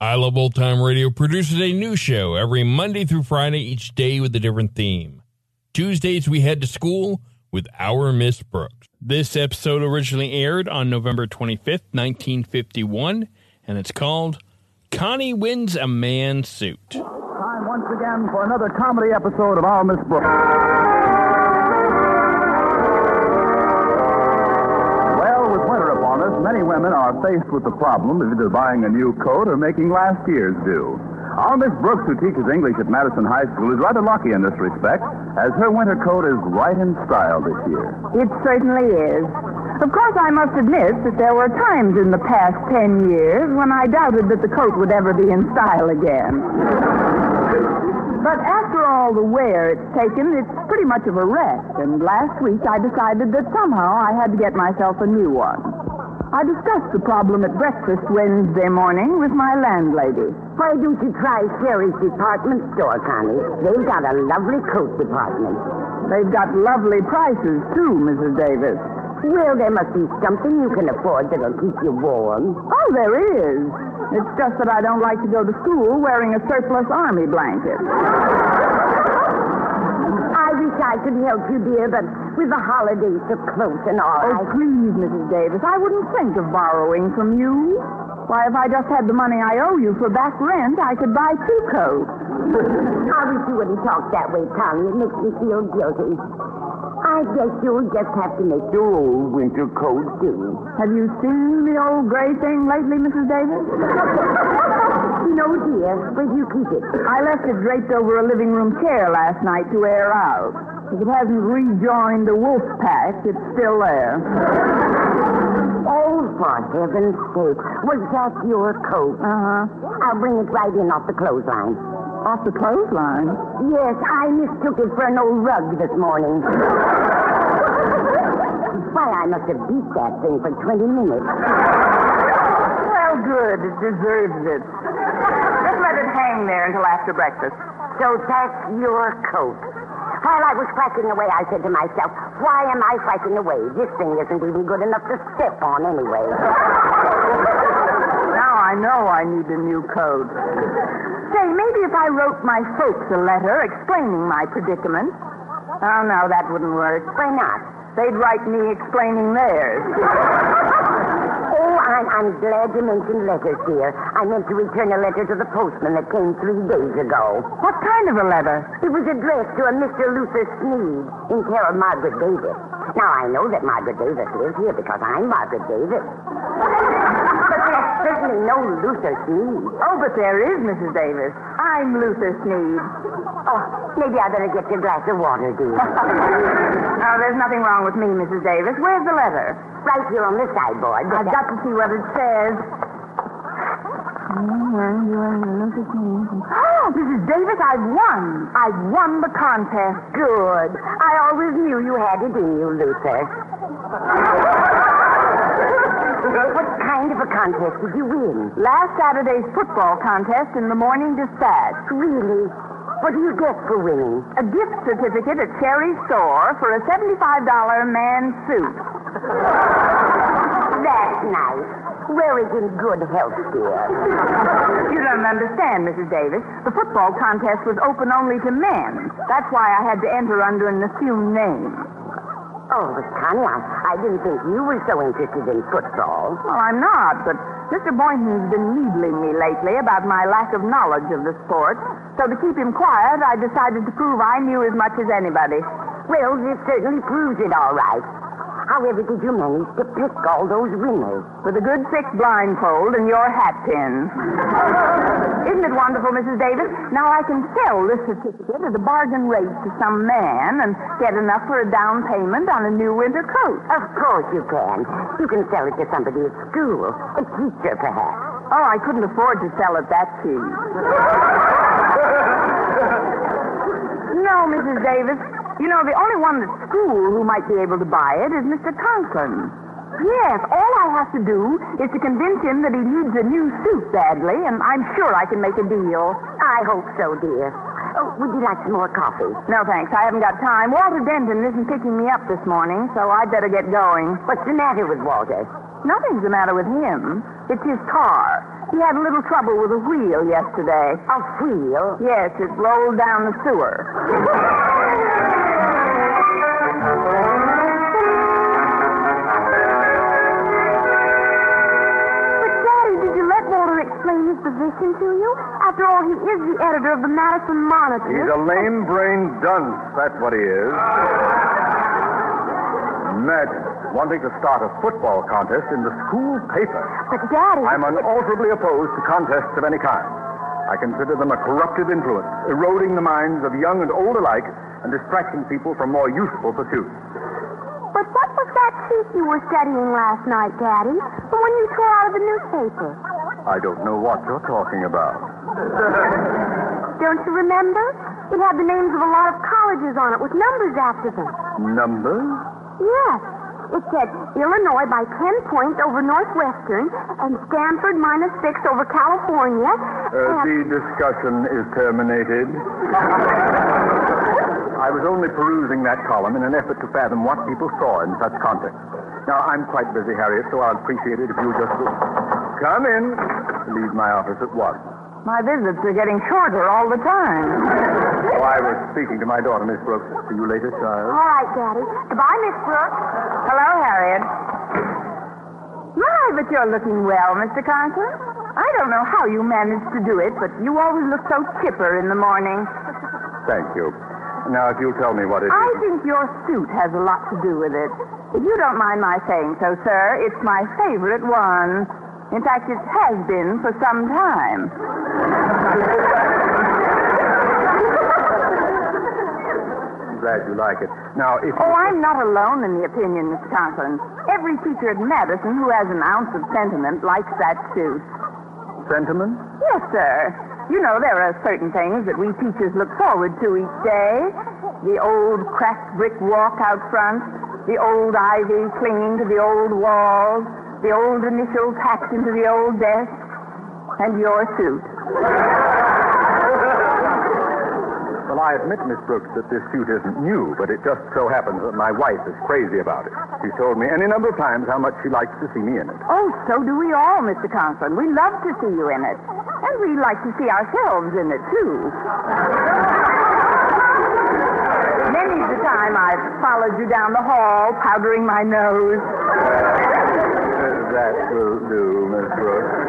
I Love Old Time Radio produces a new show every Monday through Friday, each day with a different theme. Tuesdays, we head to school with Our Miss Brooks. This episode originally aired on November 25th, 1951, and it's called Connie Wins a Man Suit. Time once again for another comedy episode of Our Miss Brooks. Many women are faced with the problem of either buying a new coat or making last year's do. Our Miss Brooks, who teaches English at Madison High School, is rather lucky in this respect, as her winter coat is right in style this year. It certainly is. Of course, I must admit that there were times in the past ten years when I doubted that the coat would ever be in style again. But after all the wear it's taken, it's pretty much of a rest. And last week I decided that somehow I had to get myself a new one. I discussed the problem at breakfast Wednesday morning with my landlady. Why don't you try Sherry's department store, Connie? They've got a lovely coat department. They've got lovely prices, too, Mrs. Davis. Well, there must be something you can afford that'll keep you warm. Oh, there is. It's just that I don't like to go to school wearing a surplus army blanket. I wish I could help you, dear, but with the holidays so close and all, Oh, I... please, Mrs. Davis, I wouldn't think of borrowing from you. Why, if I just had the money I owe you for back rent, I could buy two coats. I wish you wouldn't talk that way, Connie. It makes me feel guilty. I guess you'll just have to make your old winter coat do. Have you seen the old gray thing lately, Mrs. Davis? No, dear. Where do you keep it? I left it draped over a living room chair last night to air out. If it hasn't rejoined the wolf pack, it's still there. Oh, for heaven's sake. Was that your coat? Uh-huh. I'll bring it right in off the clothesline. Off the clothesline. Yes, I mistook it for an old rug this morning. Why, I must have beat that thing for 20 minutes. Well, good. It deserves it. Just let it hang there until after breakfast. So that's your coat. While I was whacking away, I said to myself, why am I whacking away? This thing isn't even good enough to step on anyway. Now I know I need a new coat. Say, maybe if I wrote my folks a letter explaining my predicament. Oh, no, that wouldn't work. Why not? They'd write me explaining theirs. I'm, I'm glad you mentioned letters, dear. I meant to return a letter to the postman that came three days ago. What kind of a letter? It was addressed to a Mr. Luther Sneed in care of Margaret Davis. Now, I know that Margaret Davis lives here because I'm Margaret Davis. Certainly no Luther Sneed. Oh, but there is, Mrs. Davis. I'm Luther Sneed. Oh, maybe I better get you a glass of water, dear. Oh, there's nothing wrong with me, Mrs. Davis. Where's the letter? right here on this sideboard. I've got to see what it says. Mm, you and Luther Sneed. Oh, Mrs. Davis, I've won. I've won the contest. Good. I always knew you had it in you, Luther. what kind of a contest did you win? Last Saturday's football contest in the Morning Dispatch. Really? What do you get for winning? A gift certificate at Sherry Store for a $75 man suit. That's nice. Wear it in good health, dear. You don't understand, Mrs. Davis. The football contest was open only to men. That's why I had to enter under an assumed name. Oh, but Connie, I, I didn't think you were so interested in football. Well, I'm not, but Mr. Boynton's been needling me lately about my lack of knowledge of the sport. So to keep him quiet, I decided to prove I knew as much as anybody. Well, this certainly proves it all right. However did you manage to pick all those winners? With a good thick blindfold and your hat pin. Isn't it wonderful, Mrs. Davis? Now I can sell this certificate at a bargain rate to some man and get enough for a down payment on a new winter coat. Of course you can. You can sell it to somebody at school, a teacher perhaps. Oh, I couldn't afford to sell it that cheap. no, Mrs. Davis. You know, the only one at school who might be able to buy it is Mr. Conklin. Yes, all I have to do is to convince him that he needs a new suit badly, and I'm sure I can make a deal. I hope so, dear. Oh, would you like some more coffee? No, thanks. I haven't got time. Walter Denton isn't picking me up this morning, so I'd better get going. What's the matter with Walter? Nothing's the matter with him. It's his car. He had a little trouble with a wheel yesterday. A wheel? Yes, it rolled down the sewer. position to you? After all, he is the editor of the Madison Monitor. He's a lame-brained dunce, that's what he is. Imagine wanting to start a football contest in the school paper. But, Daddy... I'm unalterably opposed to contests of any kind. I consider them a corruptive influence, eroding the minds of young and old alike and distracting people from more useful pursuits. But what was that sheet you were studying last night, Daddy? The one you tore out of the newspaper. I don't know what you're talking about. Don't you remember? It had the names of a lot of colleges on it with numbers after them. Numbers? Yes. It said Illinois by 10 points over Northwestern and Stanford minus 6 over California. Uh, and... the discussion is terminated. I was only perusing that column in an effort to fathom what people saw in such contexts. Now, I'm quite busy, Harriet, so I'll appreciate it if you'll just come in. Leave my office at once. My visits are getting shorter all the time. Oh, I was speaking to my daughter, Miss Brooks. See you later, child. All right, Daddy. Goodbye, Miss Brooks. Hello, Harriet. My, but you're looking well, Mr. Conklin. I don't know how you managed to do it, but you always look so chipper in the morning. Thank you. Now, if you'll tell me what it I is. think your suit has a lot to do with it. If you don't mind my saying so, sir, it's my favorite one. In fact, it has been for some time. I'm glad you like it. Now, if Oh, I'm not alone in the opinion, Mr. Conklin. Every teacher at Madison who has an ounce of sentiment likes that suit. sentiment? Yes, sir. You know, there are certain things that we teachers look forward to each day. The old cracked brick walk out front, the old ivy clinging to the old walls, the old initials hacked into the old desk, and your suit. Well, I admit, Miss Brooks, that this suit isn't new, but it just so happens that my wife is crazy about it. She's told me any number of times how much she likes to see me in it. Oh, so do we all, Mr. Conklin. We love to see you in it. And we like to see ourselves in it, too. Many's the time I've followed you down the hall, powdering my nose. That will do, Miss Brooks.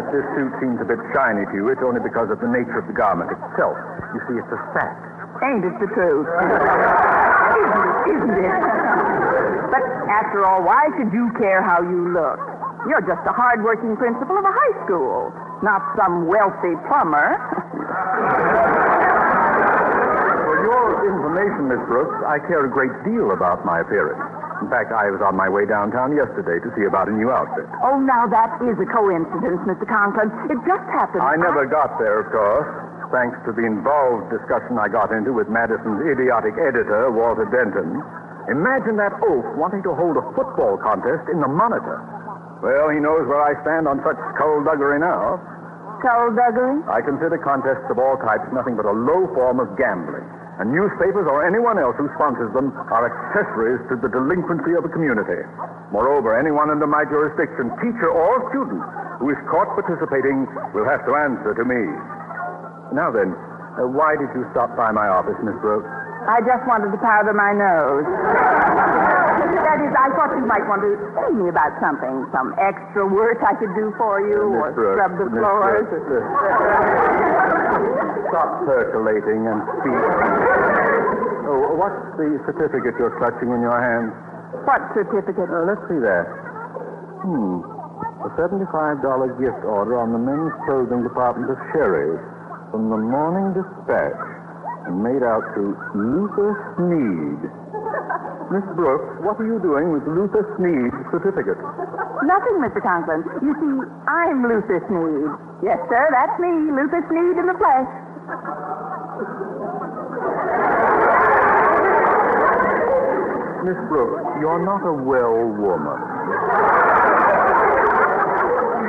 If this suit seems a bit shiny to you, it's only because of the nature of the garment itself. You see, it's a sack. Ain't it the truth? isn't it? Isn't it? But after all, why should you care how you look? You're just a hard-working principal of a high school, not some wealthy plumber. For your information, Miss Brooks, I care a great deal about my appearance. In fact, I was on my way downtown yesterday to see about a new outfit. Oh, now that is a coincidence, Mr. Conklin. It just happened. I never got there, of course, thanks to the involved discussion I got into with Madison's idiotic editor, Walter Denton. Imagine that oaf wanting to hold a football contest in the Monitor. Well, he knows where I stand on such skullduggery now. skullduggery? I consider contests of all types nothing but a low form of gambling. And newspapers or anyone else who sponsors them are accessories to the delinquency of a community. Moreover, anyone under my jurisdiction, teacher or student, who is caught participating will have to answer to me. Now then, uh, why did you stop by my office, Miss Brooks? I just wanted to powder my nose. that is, I thought you might want to tell me about something. Some extra work I could do for you, or Brooks, scrub the Miss floors. Brooks, uh, Stop percolating and speak. Oh, what's the certificate you're clutching in your hand? What certificate? Uh, let's see that. Hmm. A $75 gift order on the men's clothing department of Sherry's from the Morning Dispatch and made out to Luther Sneed. Miss Brooks, what are you doing with Luther Sneed's certificate? Nothing, Mr. Conklin. You see, I'm Luther Sneed. Yes, sir, that's me, Luther Sneed in the flesh. Miss Brooks, you're not a well woman.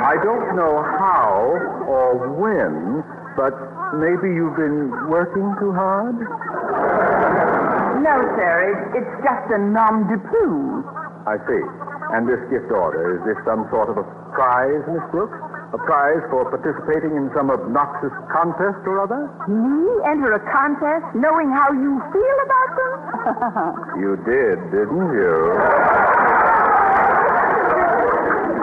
I don't know how or when, but maybe you've been working too hard? No, sir, it, it's just a nom de plume. I see. And this gift order, is this some sort of a prize, Miss Brooks? A prize for participating in some obnoxious contest or other? Me enter a contest knowing how you feel about them? You did, didn't you?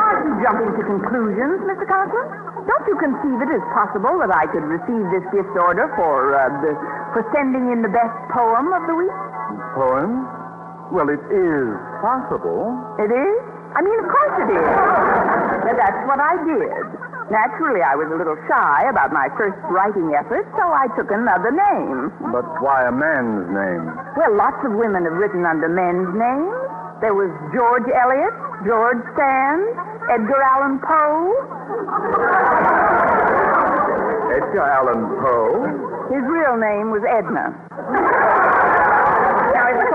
Aren't you jumping to conclusions, Mr. Conklin? Don't you conceive it as possible that I could receive this gift order for uh, the, for sending in the best poem of the week? Poem? Well, it is possible. It is? I mean, of course it is. But that's what I did. Naturally, I was a little shy about my first writing effort, so I took another name. But why a man's name? Well, lots of women have written under men's names. There was George Eliot, George Sand, Edgar Allan Poe. Edgar Allan Poe? His real name was Edna.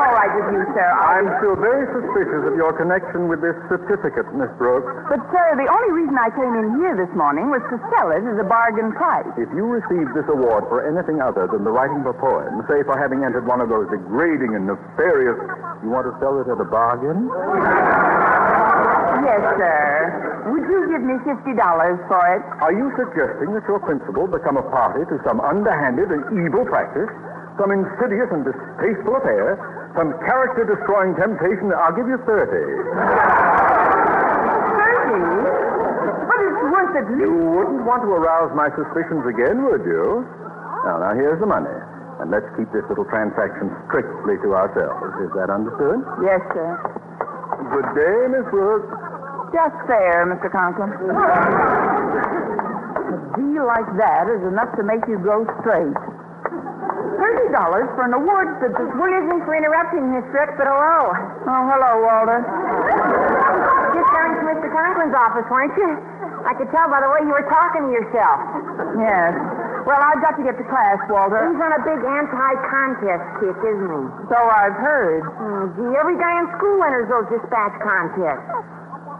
All right with you, sir. I'm still very suspicious of your connection with this certificate, Miss Brooks. But, sir, the only reason I came in here this morning was to sell it as a bargain price. If you receive this award for anything other than the writing of a poem, say for having entered one of those degrading and nefarious, you want to sell it at a bargain? Yes, sir. Would you give me $50 for it? Are you suggesting that your principal become a party to some underhanded and evil practice, some insidious and distasteful affair, some character-destroying temptation? I'll give you 30. Thirty? But it's worth at least. You wouldn't want to arouse my suspicions again, would you? Now, now, here's the money. And let's keep this little transaction strictly to ourselves. Is that understood? Yes, sir. Good day, Miss Brooks. Just fair, Mr. Conklin. A deal like that is enough to make you go straight. Thirty dollars for an award that... Oh, Excuse me for interrupting, Miss Brooks, but hello. Oh, hello, Walter. Just going to Mr. Conklin's office, weren't you? I could tell by the way you were talking to yourself. Yes. Well, I've got to get to class, Walter. He's on a big anti-contest kick, isn't he? So I've heard. Oh, gee, every guy in school enters those dispatch contests.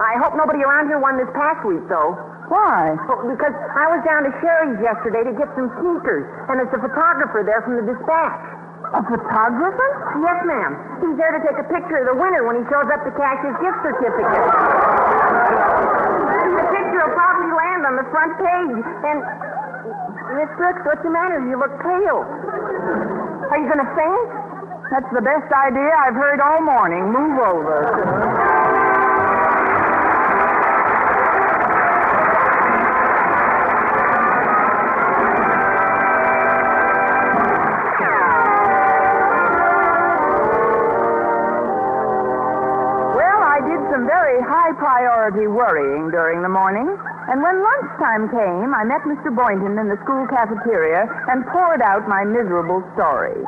I hope nobody around here won this past week, though. Why? Oh, Because I was down to Sherry's yesterday to get some sneakers, and it's a photographer there from the dispatch. A photographer? Yes, ma'am. He's there to take a picture of the winner when he shows up to cash his gift certificate. the picture will probably land on the front page. And, Miss Brooks, what's the matter? You look pale. Are you going to faint? That's the best idea I've heard all morning. Move over. Some very high priority worrying during the morning. And when lunchtime came, I met Mr. Boynton in the school cafeteria and poured out my miserable story.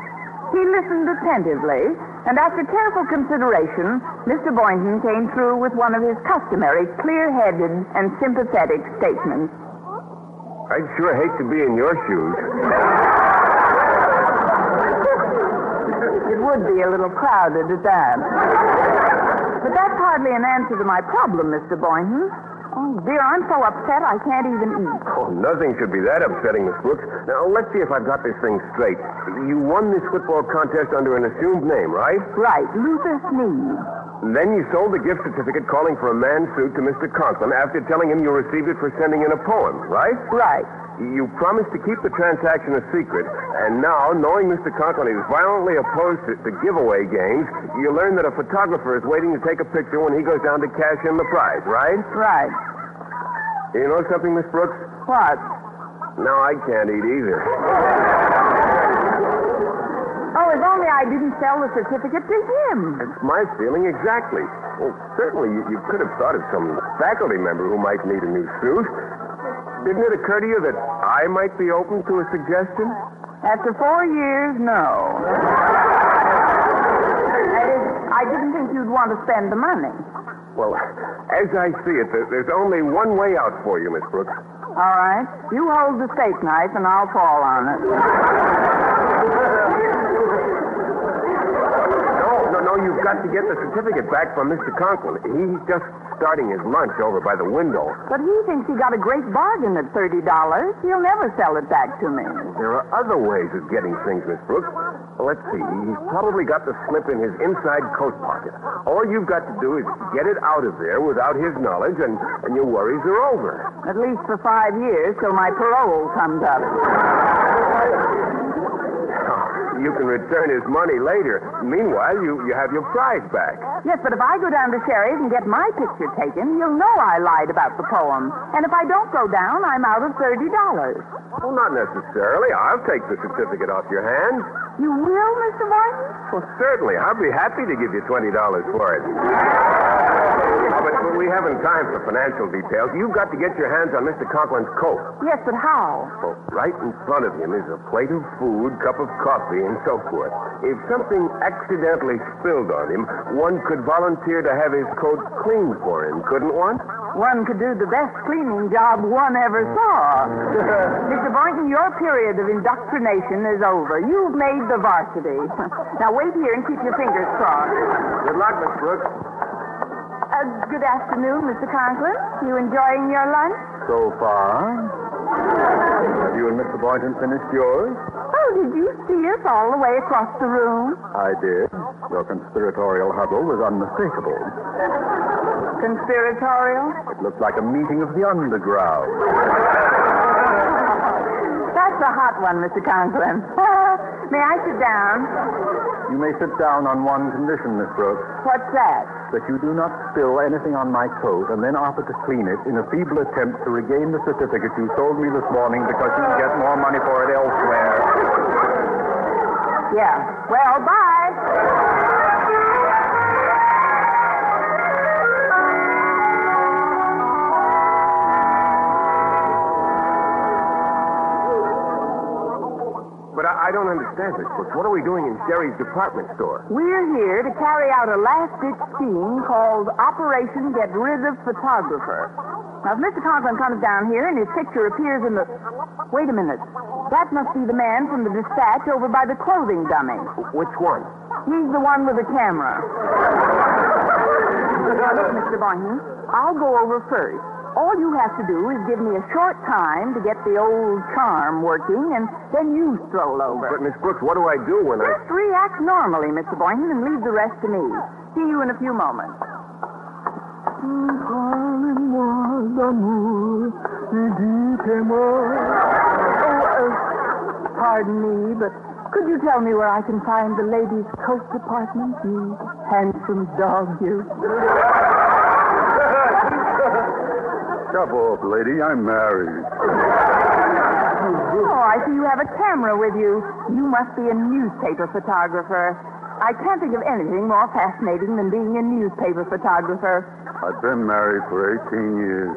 He listened attentively, and after careful consideration, Mr. Boynton came through with one of his customary clear-headed and sympathetic statements. I'd sure hate to be in your shoes. It would be a little crowded at that. Hardly an answer to my problem, Mr. Boynton. Oh, dear, I'm so upset I can't even eat. Oh, nothing should be that upsetting, Miss Brooks. Now, let's see if I've got this thing straight. You won this football contest under an assumed name, right? Right, Luther Sneed. Then you sold the gift certificate calling for a man's suit to Mr. Conklin after telling him you received it for sending in a poem, right? Right. You promised to keep the transaction a secret, and now, knowing Mr. Conklin is violently opposed to, to giveaway games, you learn that a photographer is waiting to take a picture when he goes down to cash in the prize, right? Right. You know something, Miss Brooks? What? No, I can't eat either. Oh, if only I didn't sell the certificate to him. It's my feeling exactly. Well, certainly you, you could have thought of some faculty member who might need a new suit. Didn't it occur to you that I might be open to a suggestion? After four years, no. That is, I didn't think you'd want to spend the money. Well, as I see it, there's only one way out for you, Miss Brooks. All right. You hold the steak knife and I'll fall on it. No, you've got to get the certificate back from Mr. Conklin. He's just starting his lunch over by the window. But he thinks he got a great bargain at $30. He'll never sell it back to me. There are other ways of getting things, Miss Brooks. Let's see. He's probably got the slip in his inside coat pocket. All you've got to do is get it out of there without his knowledge, and, and your worries are over. At least for five years till my parole comes up. You can return his money later. Meanwhile, you, you have your prize back. Yes, but if I go down to Sherry's and get my picture taken, you'll know I lied about the poem. And if I don't go down, I'm out of $30. Well, not necessarily. I'll take the certificate off your hands. You will, Mr. Martin? Well, certainly. I'll be happy to give you $20 for it. Oh, but but we haven't time for financial details. You've got to get your hands on Mr. Conklin's coat. Yes, but how? Well, right in front of him is a plate of food, cup of coffee, and so forth. If something accidentally spilled on him, one could volunteer to have his coat cleaned for him, couldn't one? One could do the best cleaning job one ever saw. Mr. Boynton, your period of indoctrination is over. You've made the varsity. now wait here and keep your fingers crossed. Good luck, Miss Brooks. Uh, good afternoon, Mr. Conklin. You enjoying your lunch? So far. Have you and Mr. Boynton finished yours? Oh, did you see us all the way across the room? I did. Your conspiratorial huddle was unmistakable. Conspiratorial? It looked like a meeting of the underground. That's a hot one, Mr. Conklin. May I sit down? You may sit down on one condition, Miss Brooks, What's that? that you do not spill anything on my coat and then offer to clean it in a feeble attempt to regain the certificate you sold me this morning because you can get more money for it elsewhere. Yeah. Well, bye. Don't understand, this, Brooks. What are we doing in Sherry's department store? We're here to carry out a last-ditch scheme called Operation Get Rid of Photographer. Now, if Mr. Conklin comes down here and his picture appears in the... Wait a minute. That must be the man from the dispatch over by the clothing dummy. Which one? He's the one with the camera. Now, look, Mr. Boynton, I'll go over first. All you have to do is give me a short time to get the old charm working, and then you stroll over. But, Miss Brooks, what do I do when I... Just react normally, Mr. Boynton, and leave the rest to me. See you in a few moments. Oh, uh, pardon me, but could you tell me where I can find the ladies' coat department, you handsome dog, you? Shut up, lady. I'm married. Oh, I see you have a camera with you. You must be a newspaper photographer. I can't think of anything more fascinating than being a newspaper photographer. I've been married for 18 years.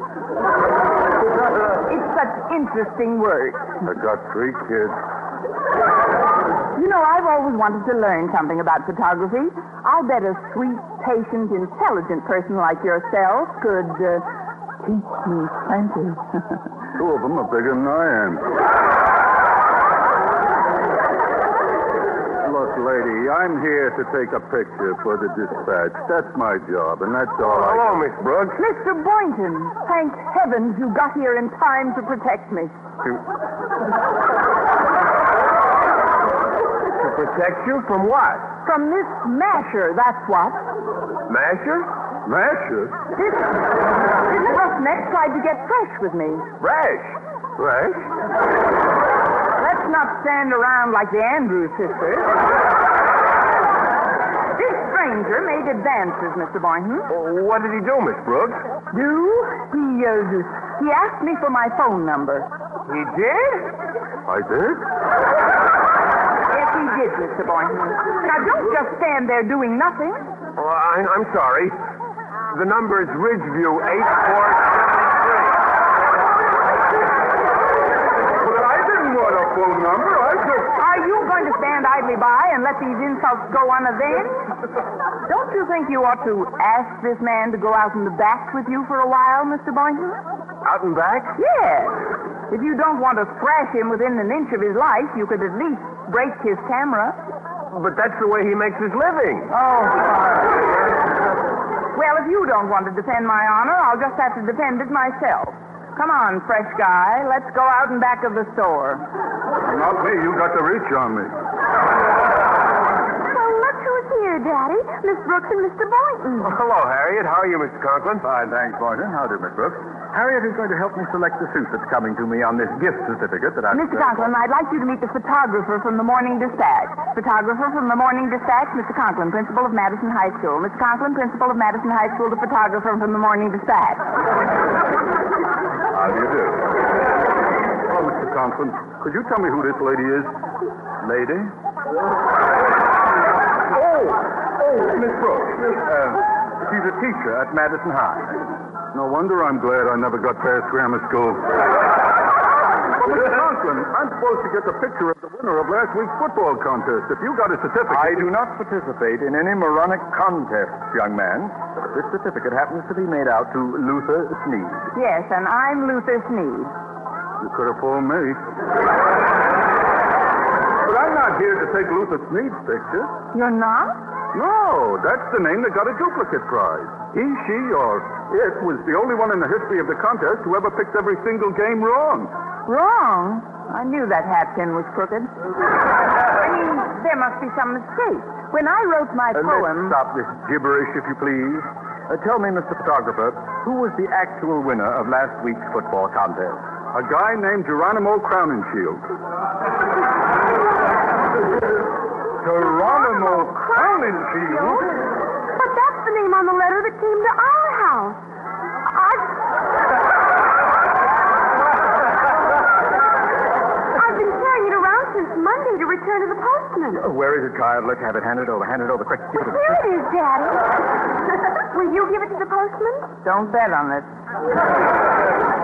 It's such interesting work. I've got three kids. You know, I've always wanted to learn something about photography. I'll bet a sweet, patient, intelligent person like yourself could uh, teach me plenty. Two of them are bigger than I am. Look, lady, I'm here to take a picture for the dispatch. That's my job, and that's all I Hello, Miss Brooks. Mr. Boynton, thank heavens you got here in time to protect me. To, to protect you from what? From this masher, that's what. Masher? This, this roughneck tried to get fresh with me. Rash. Rash? Let's not stand around like the Andrews sisters. This stranger made advances, Mr. Boynton. Oh, What did he do, Miss Brooks? Do? He, uh, he asked me for my phone number. He did? I did? Yes, he did, Mr. Boynton. Now, don't just stand there doing nothing. Oh, I, I'm sorry. The number is Ridgeview 8473. But I didn't want a phone number. I just... Are you going to stand idly by and let these insults go unavenged? Don't you think you ought to ask this man to go out in the back with you for a while, Mr. Boynton? Out and back? Yes. If you don't want to thrash him within an inch of his life, you could at least break his camera. But that's the way he makes his living. Oh, Well, if you don't want to defend my honor, I'll just have to defend it myself. Come on, fresh guy. Let's go out and back of the store. Not me. You got the reach on me. Well, look who's here, Daddy. Miss Brooks and Mr. Boynton. Oh, hello, Harriet. How are you, Mr. Conklin? Fine, thanks, Boynton. How do, Miss Brooks? Harriet is going to help me select the suit that's coming to me on this gift certificate that I've... Mr. Conklin, I'd like you to meet the photographer from the Morning Dispatch. Photographer from the Morning Dispatch, Mr. Conklin, principal of Madison High School. Mr. Conklin, principal of Madison High School, the photographer from the Morning Dispatch. How do you do? Hello, Mr. Conklin. Could you tell me who this lady is? Lady? Oh, oh, Miss Brooks. Uh, she's a teacher at Madison High. No wonder I'm glad I never got past grammar school. Well, Mr. Conklin, I'm supposed to get the picture of the winner of last week's football contest. If you got a certificate... I do not participate in any moronic contests, young man. This certificate happens to be made out to Luther Sneed. Yes, and I'm Luther Sneed. You could have fooled me. But I'm not here to take Luther Sneed's picture. You're not? No, that's the name that got a duplicate prize. He, she, or it was the only one in the history of the contest who ever picked every single game wrong. Wrong. I knew that hat pin was crooked. I mean, there must be some mistake. When I wrote my Uh, poem. Let's stop this gibberish, if you please. Uh, tell me, Mr. Photographer, who was the actual winner of last week's football contest? A guy named Geronimo Crowninshield. Geronimo Crowninshield? But that's the name on the letter that came to our house. I've... I've been carrying it around since Monday to return to the postman. Uh, Where is it, child? Let's have it. Hand it over. Hand it over. Quick. Give it. Here it is, Daddy. Will you give it to the postman? Don't bet on it.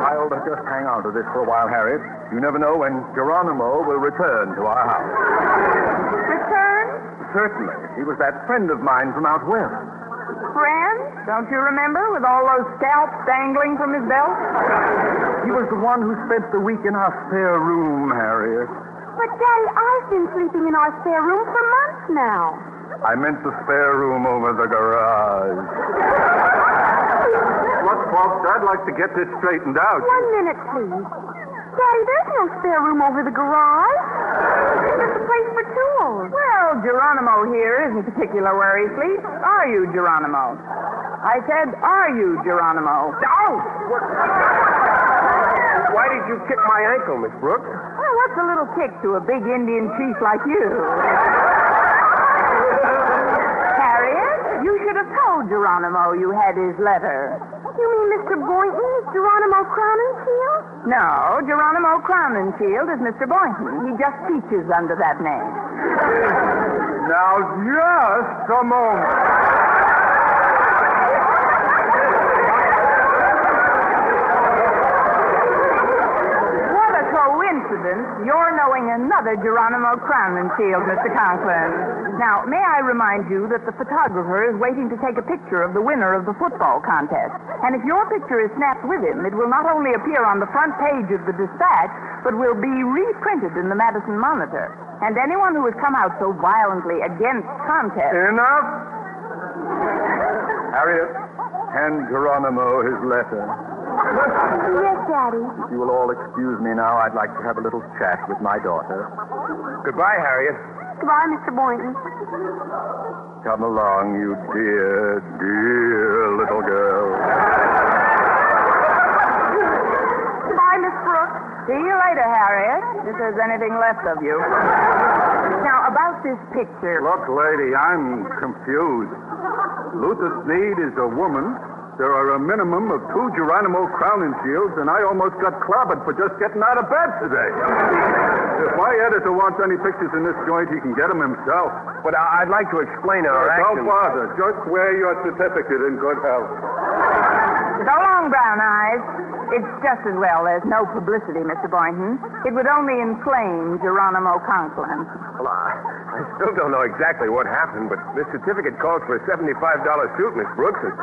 I'll just hang on to this for a while, Harriet. You never know when Geronimo will return to our house. Return? Certainly. He was that friend of mine from out west. Friend? Don't you remember? With all those scalps dangling from his belt? He was the one who spent the week in our spare room, Harriet. But, Daddy, I've been sleeping in our spare room for months now. I meant the spare room over the garage. Look, folks, I'd like to get this straightened out. One minute, please. Daddy, there's no spare room over the garage. There's a place for tools. Well, Geronimo here isn't particular where he sleeps. Are you, Geronimo? I said, are you, Geronimo? Ow! What? Why did you kick my ankle, Miss Brooks? Well, what's a little kick to a big Indian chief like you? Harriet, you should have told Geronimo you had his letter. You mean Mr. Boynton is Geronimo Crowninshield? No, Geronimo Crowninshield is Mr. Boynton. He just teaches under that name. Now, just a moment. What a coincidence, you're knowing another Geronimo Crowninshield, Mr. Conklin. Now, may I remind you that the photographer is waiting to take a picture of the winner of the football contest. And if your picture is snapped with him, it will not only appear on the front page of the dispatch, but will be reprinted in the Madison Monitor. And anyone who has come out so violently against contest. Enough! Harriet, hand Geronimo his letter. Yes, Daddy. If you will all excuse me now, I'd like to have a little chat with my daughter. Goodbye, Harriet. Goodbye, Mr. Boynton. Come along, you dear, dear little girl. Goodbye, Miss Brooks. See you later, Harriet, if there's anything left of you. Now, about this picture. Look, lady, I'm confused. Luther Sneed is a woman. There are a minimum of two Geronimo Crowninshields, and I almost got clobbered for just getting out of bed today. If my editor wants any pictures in this joint, he can get them himself. But I- I'd like to explain our Don't actions. bother. Just wear your certificate in good health. So long, Brown Eyes. It's just as well there's no publicity, Mr. Boynton. It would only inflame Geronimo Conklin. Well, I, I still don't know exactly what happened, but this certificate calls for a $75 suit, Miss Brooks, and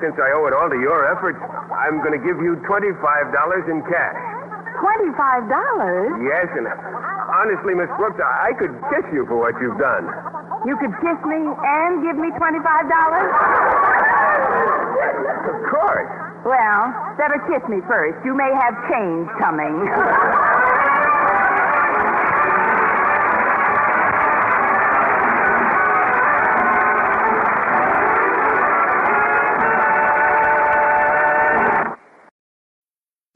since I owe it all to your efforts, I'm going to give you $25 in cash. Twenty-five dollars? Yes, and honestly, Miss Brooks, I, I could kiss you for what you've done. You could kiss me and give me twenty-five dollars? Of course. Well, better kiss me first. You may have change coming.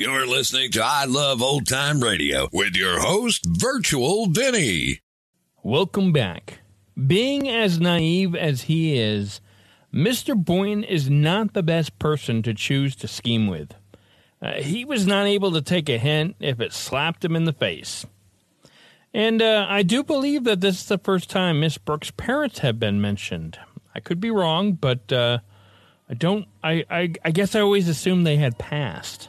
You're listening to I Love Old Time Radio with your host, Virtual Vinny. Welcome back. Being as naive as he is, Mr. Boynton is not the best person to choose to scheme with. Uh, he was not able to take a hint if it slapped him in the face. And uh, I do believe that this is the first time Miss Brooks' parents have been mentioned. I could be wrong, but uh, I don't. I, I I guess I always assumed they had passed.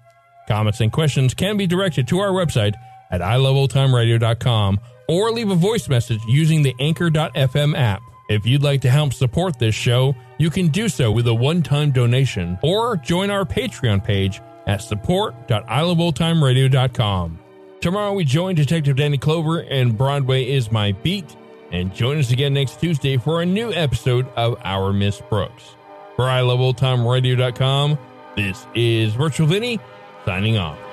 Comments and questions can be directed to our website at iloveoldtimeradio.com or leave a voice message using the Anchor.fm app. If you'd like to help support this show, you can do so with a one-time donation or join our Patreon page at support.iloveoldtimeradio.com. Tomorrow we join Detective Danny Clover and Broadway is My Beat, and join us again next Tuesday for a new episode of Our Miss Brooks. For iloveoldtimeradio.com, this is Virtual Vinny signing off.